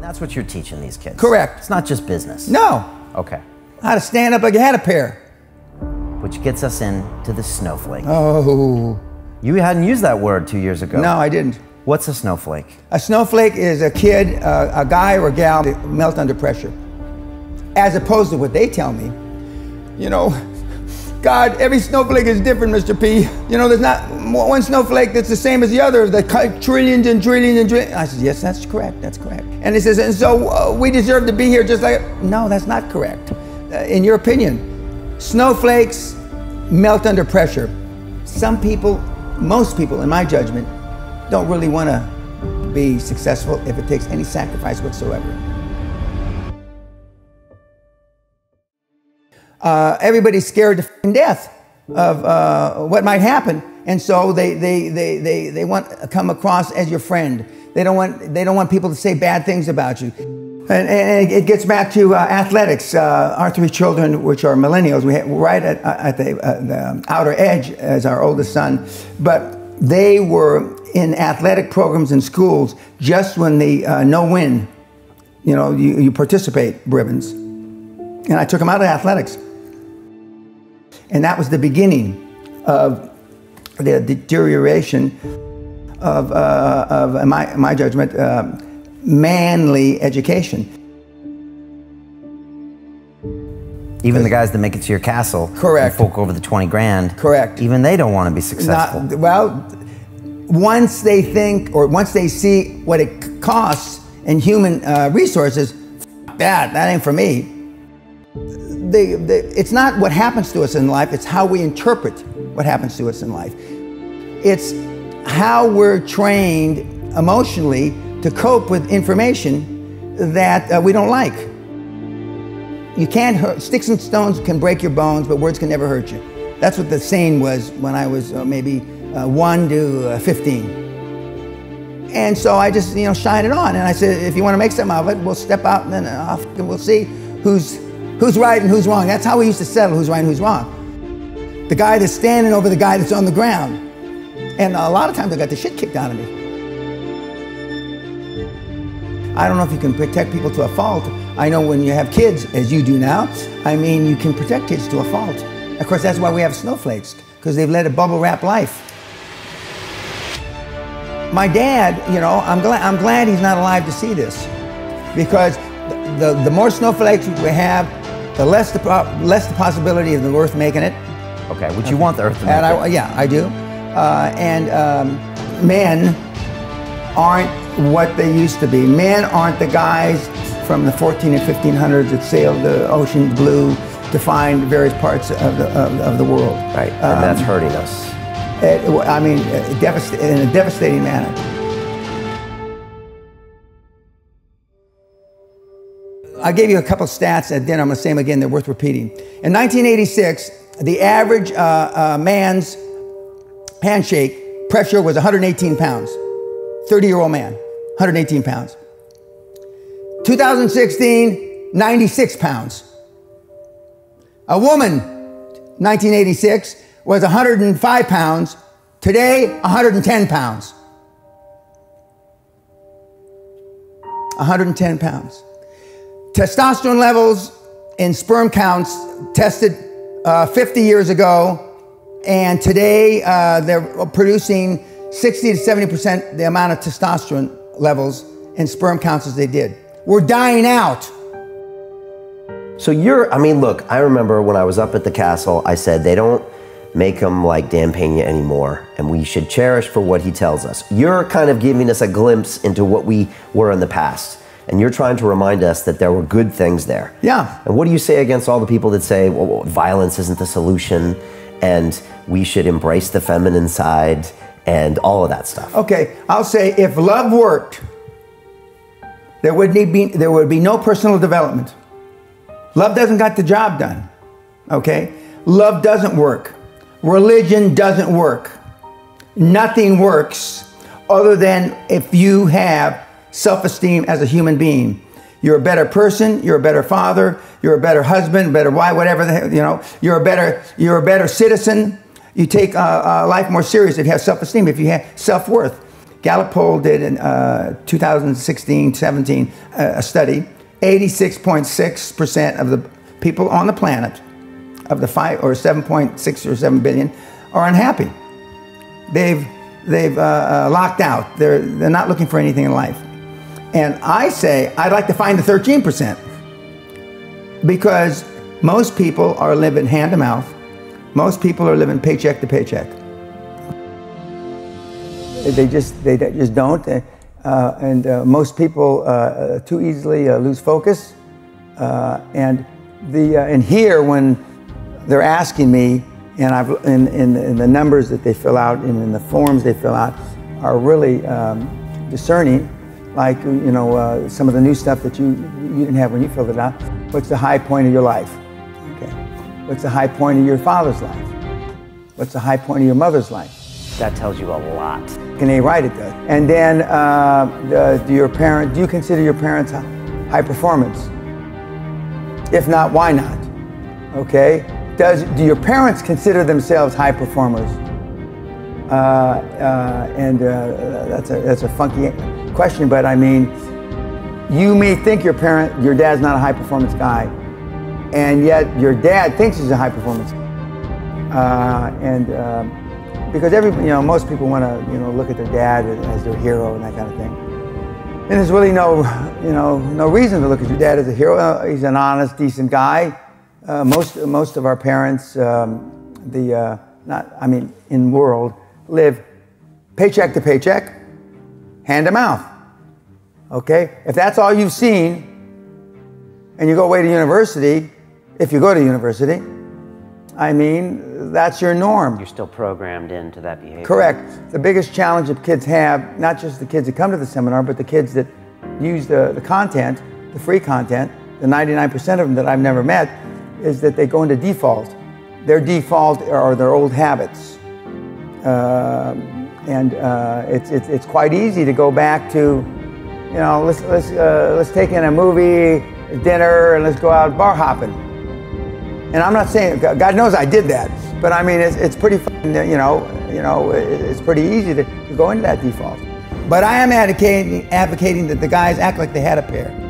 That's what you're teaching these kids. Correct. It's not just business. No. Okay. How to stand up like you had a pair. Which gets us into the snowflake. Oh. You hadn't used that word two years ago. No, I didn't. What's a snowflake? A snowflake is a kid, uh, a guy or a gal that melt under pressure. As opposed to what they tell me. You know, God, every snowflake is different, Mr. P. You know, there's not one snowflake that's the same as the other. The trillions and trillions and trillions. I said, yes, that's correct. That's correct. And he says, and so uh, we deserve to be here just like. No, that's not correct. Uh, in your opinion, snowflakes melt under pressure. Some people, most people, in my judgment, don't really want to be successful if it takes any sacrifice whatsoever. Uh, everybody's scared to death of uh, what might happen, and so they, they, they, they, they want to come across as your friend. They don't want, they don't want people to say bad things about you. And, and it gets back to uh, athletics. Uh, our three children, which are millennials, we're right at, at the, uh, the outer edge as our oldest son, but they were in athletic programs in schools just when the uh, no win, you know, you, you participate ribbons. And I took them out of athletics. And that was the beginning of the deterioration of, uh, of in my, my judgment, uh, manly education. Even the guys that make it to your castle, correct, folk over the twenty grand, correct. Even they don't want to be successful. Not, well, once they think or once they see what it costs in human uh, resources, that that ain't for me. They, they, it's not what happens to us in life; it's how we interpret what happens to us in life. It's how we're trained emotionally to cope with information that uh, we don't like. You can't hurt, sticks and stones can break your bones, but words can never hurt you. That's what the saying was when I was uh, maybe uh, 1 to uh, 15. And so I just, you know, shine it on. And I said, if you want to make something of it, we'll step out and then off and we'll see who's, who's right and who's wrong. That's how we used to settle who's right and who's wrong. The guy that's standing over the guy that's on the ground. And a lot of times I got the shit kicked out of me. I don't know if you can protect people to a fault. I know when you have kids, as you do now, I mean, you can protect kids to a fault. Of course, that's why we have snowflakes, because they've led a bubble wrap life. My dad, you know, I'm glad, I'm glad he's not alive to see this, because the, the, the more snowflakes we have, the less the, less the possibility of the earth making it. Okay, would you want the earth to make and I, it? Yeah, I do. Uh, and um, men aren't what they used to be. Men aren't the guys from the 14 and 1500s that sailed the ocean blue to find various parts of the, of, of the world. Right, and um, that's hurting us. It, I mean, devast in a devastating manner. I gave you a couple stats at dinner. I'm going to say them again. They're worth repeating. In 1986, the average uh, uh, man's handshake pressure was 118 pounds. 30 year old man, 118 pounds. 2016, 96 pounds. A woman, 1986, was 105 pounds. Today, 110 pounds. 110 pounds. Testosterone levels in sperm counts tested uh, 50 years ago, and today uh, they're producing 60 to 70% the amount of testosterone levels in sperm counts as they did. We're dying out. So you're, I mean, look, I remember when I was up at the castle, I said they don't make them like Dan Pena anymore, and we should cherish for what he tells us. You're kind of giving us a glimpse into what we were in the past. And you're trying to remind us that there were good things there. Yeah. And what do you say against all the people that say, well, violence isn't the solution, and we should embrace the feminine side, and all of that stuff? Okay, I'll say if love worked, there would, need be, there would be no personal development. Love doesn't got the job done. Okay? Love doesn't work. Religion doesn't work. Nothing works other than if you have self esteem as a human being. You're a better person, you're a better father, you're a better husband, better wife, whatever, the, you know, you're a better, you're a better citizen. You take uh, uh, life more serious if you have self esteem, if you have self worth. Gallup poll did in uh, 2016 17 uh, a study. 86.6% of the people on the planet, of the five or 7.6 or 7 billion, are unhappy. They've, they've uh, uh, locked out. They're, they're not looking for anything in life. And I say, I'd like to find the 13% because most people are living hand to mouth. Most people are living paycheck to paycheck. They just, they just don't. Uh, and uh, most people uh, too easily uh, lose focus. Uh, and the uh, and here when they're asking me, and I've in, in, in, the numbers that they fill out and in the forms they fill out are really um, discerning. Like you know some of the new stuff that you you didn't have when you filled it out. What's the high point of your life? Okay. What's the high point of your father's life? What's the high point of your mother's life? That tells you a lot. Can they write it does? And then, uh, do your parent? Do you consider your parents high performance? If not, why not? Okay. Does do your parents consider themselves high performers? Uh, uh, and uh, that's a that's a funky question, but I mean, you may think your parent, your dad's not a high performance guy, and yet your dad thinks he's a high performance. Uh, and um, because every you know most people want to you know look at their dad as their hero and that kind of thing. And there's really no you know no reason to look at your dad as a hero. Uh, he's an honest, decent guy. Uh, most most of our parents, um, the uh, not I mean in world live paycheck to paycheck, hand to mouth. Okay, if that's all you've seen, and you go away to university, if you go to university, I mean, that's your norm. You're still programmed into that behavior. Correct. The biggest challenge that kids have, not just the kids that come to the seminar, but the kids that use the, the content, the free content, the 99% of them that I've never met, is that they go into default. Their default are their old habits. Uh, and uh, it's, it's, it's quite easy to go back to, you know, let's, let's, uh, let's take in a movie, dinner, and let's go out bar hopping and I'm not saying God knows I did that, but I mean it's, it's pretty you know you know it's pretty easy to, to go into that default. But I am advocating advocating that the guys act like they had a pair.